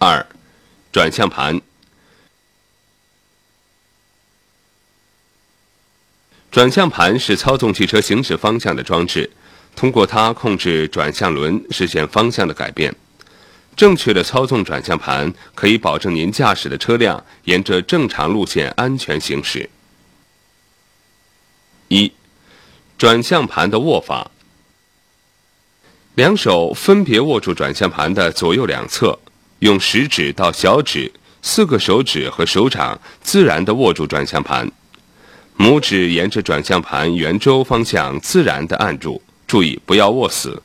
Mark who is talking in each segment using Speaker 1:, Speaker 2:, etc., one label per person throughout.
Speaker 1: 二、转向盘。转向盘是操纵汽车行驶方向的装置，通过它控制转向轮，实现方向的改变。正确的操纵转向盘，可以保证您驾驶的车辆沿着正常路线安全行驶。一、转向盘的握法。两手分别握住转向盘的左右两侧，用食指到小指四个手指和手掌自然地握住转向盘，拇指沿着转向盘圆周方向自然地按住，注意不要握死。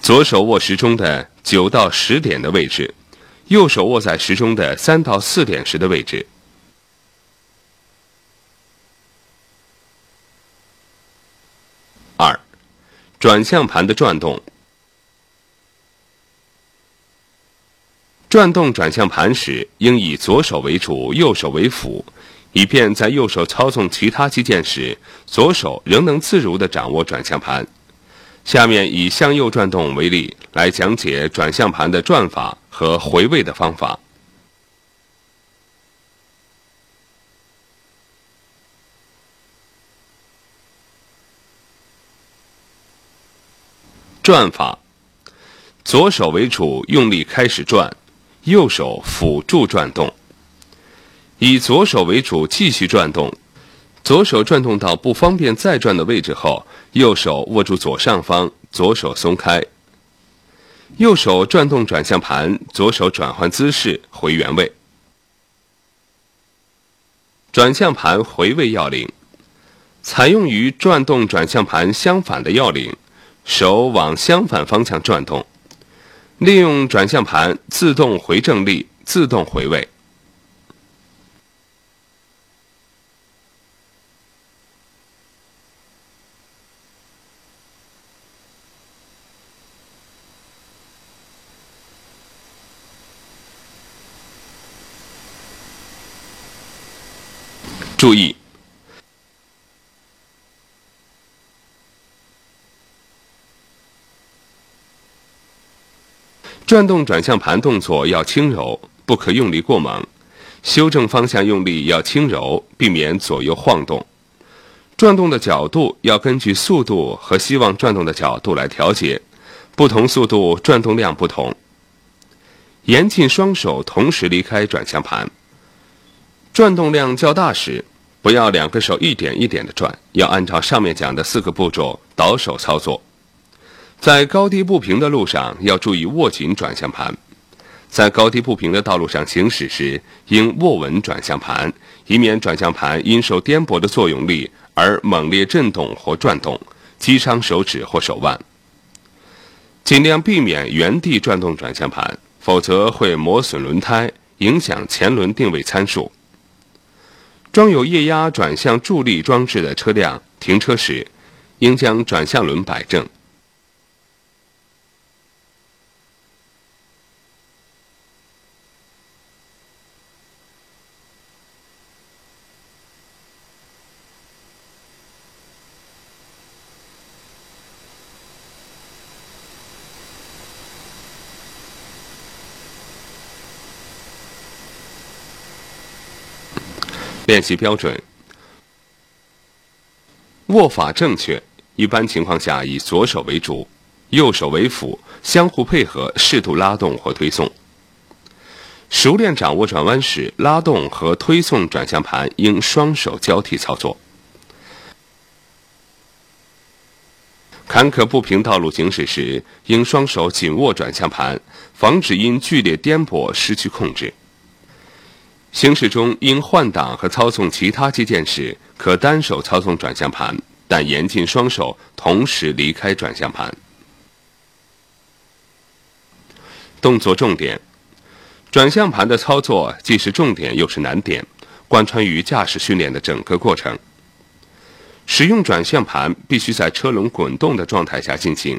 Speaker 1: 左手握时钟的九到十点的位置，右手握在时钟的三到四点时的位置。二，转向盘的转动。转动转向盘时，应以左手为主，右手为辅，以便在右手操纵其他机件时，左手仍能自如地掌握转向盘。下面以向右转动为例，来讲解转向盘的转法和回位的方法。转法：左手为主，用力开始转，右手辅助转动。以左手为主，继续转动。左手转动到不方便再转的位置后，右手握住左上方，左手松开。右手转动转向盘，左手转换姿势回原位。转向盘回位要领：采用与转动转向盘相反的要领，手往相反方向转动，利用转向盘自动回正力，自动回位。注意，转动转向盘动作要轻柔，不可用力过猛；修正方向用力要轻柔，避免左右晃动。转动的角度要根据速度和希望转动的角度来调节，不同速度转动量不同。严禁双手同时离开转向盘。转动量较大时，不要两个手一点一点的转，要按照上面讲的四个步骤倒手操作。在高低不平的路上，要注意握紧转向盘；在高低不平的道路上行驶时，应握稳转向盘，以免转向盘因受颠簸的作用力而猛烈震动或转动，击伤手指或手腕。尽量避免原地转动转向盘，否则会磨损轮胎，影响前轮定位参数。装有液压转向助力装置的车辆停车时，应将转向轮摆正。练习标准，握法正确。一般情况下，以左手为主，右手为辅，相互配合，适度拉动或推送。熟练掌握转弯时，拉动和推送转向盘应双手交替操作。坎坷不平道路行驶时，应双手紧握转向盘，防止因剧烈颠簸失去控制。行驶中应换挡和操纵其他机件时，可单手操纵转向盘，但严禁双手同时离开转向盘。动作重点：转向盘的操作既是重点又是难点，贯穿于驾驶训练的整个过程。使用转向盘必须在车轮滚动的状态下进行，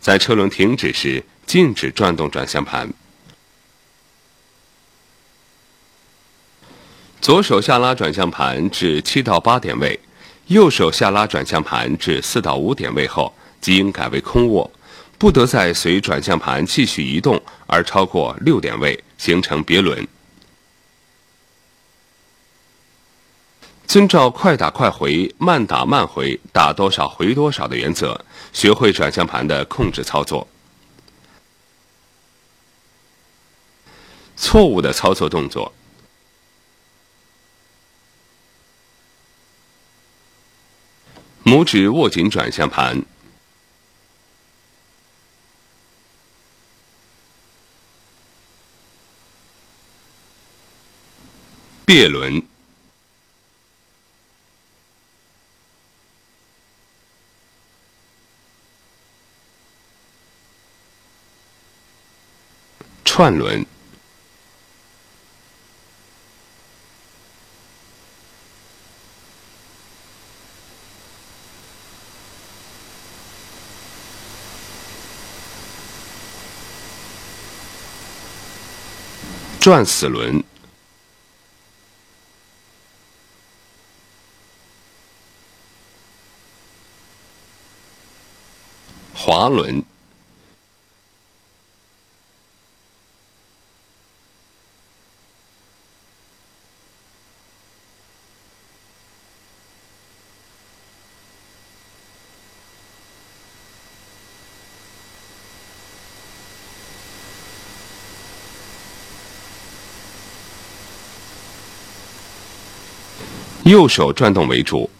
Speaker 1: 在车轮停止时禁止转动转向盘。左手下拉转向盘至七到八点位，右手下拉转向盘至四到五点位后，即应改为空握，不得再随转向盘继续移动而超过六点位，形成别轮。遵照快打快回、慢打慢回、打多少回多少的原则，学会转向盘的控制操作。错误的操作动作：拇指握紧转向盘，别轮。串轮、转死轮、滑轮。右手转动为主。